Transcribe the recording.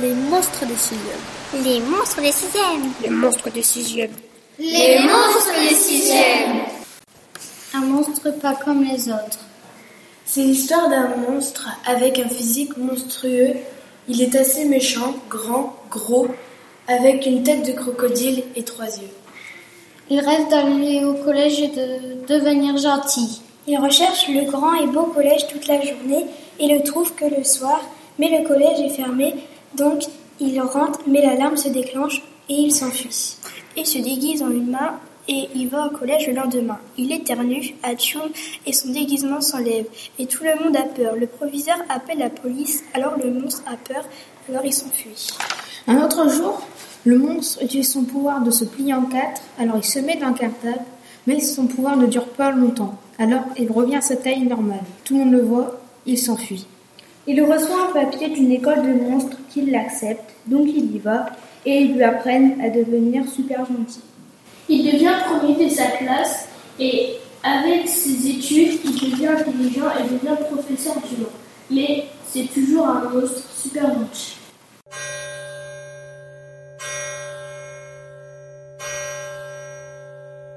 Les monstres des sixièmes. Les monstres des sixièmes. Les monstres des sixièmes. Les monstres des sixièmes. Un monstre pas comme les autres. C'est l'histoire d'un monstre avec un physique monstrueux. Il est assez méchant, grand, gros, avec une tête de crocodile et trois yeux. Il rêve d'aller au collège et de devenir gentil. Il recherche le grand et beau collège toute la journée et le trouve que le soir, mais le collège est fermé, donc il rentre, mais l'alarme se déclenche et il s'enfuit. Il se déguise en une main et il va au collège le lendemain. Il éternue, atchoum et son déguisement s'enlève. Et tout le monde a peur. Le proviseur appelle la police, alors le monstre a peur, alors il s'enfuit. Un autre jour, le monstre utilise son pouvoir de se plier en quatre, alors il se met dans un cartable, mais son pouvoir ne dure pas longtemps. Alors il revient à sa taille normale. Tout le monde le voit, il s'enfuit. Il reçoit un papier d'une école de monstres qui l'accepte, donc il y va, et ils lui apprennent à devenir super gentil. Il devient premier de sa classe et avec ses études, il devient intelligent et devient professeur du nom. Mais c'est toujours un monstre super gentil.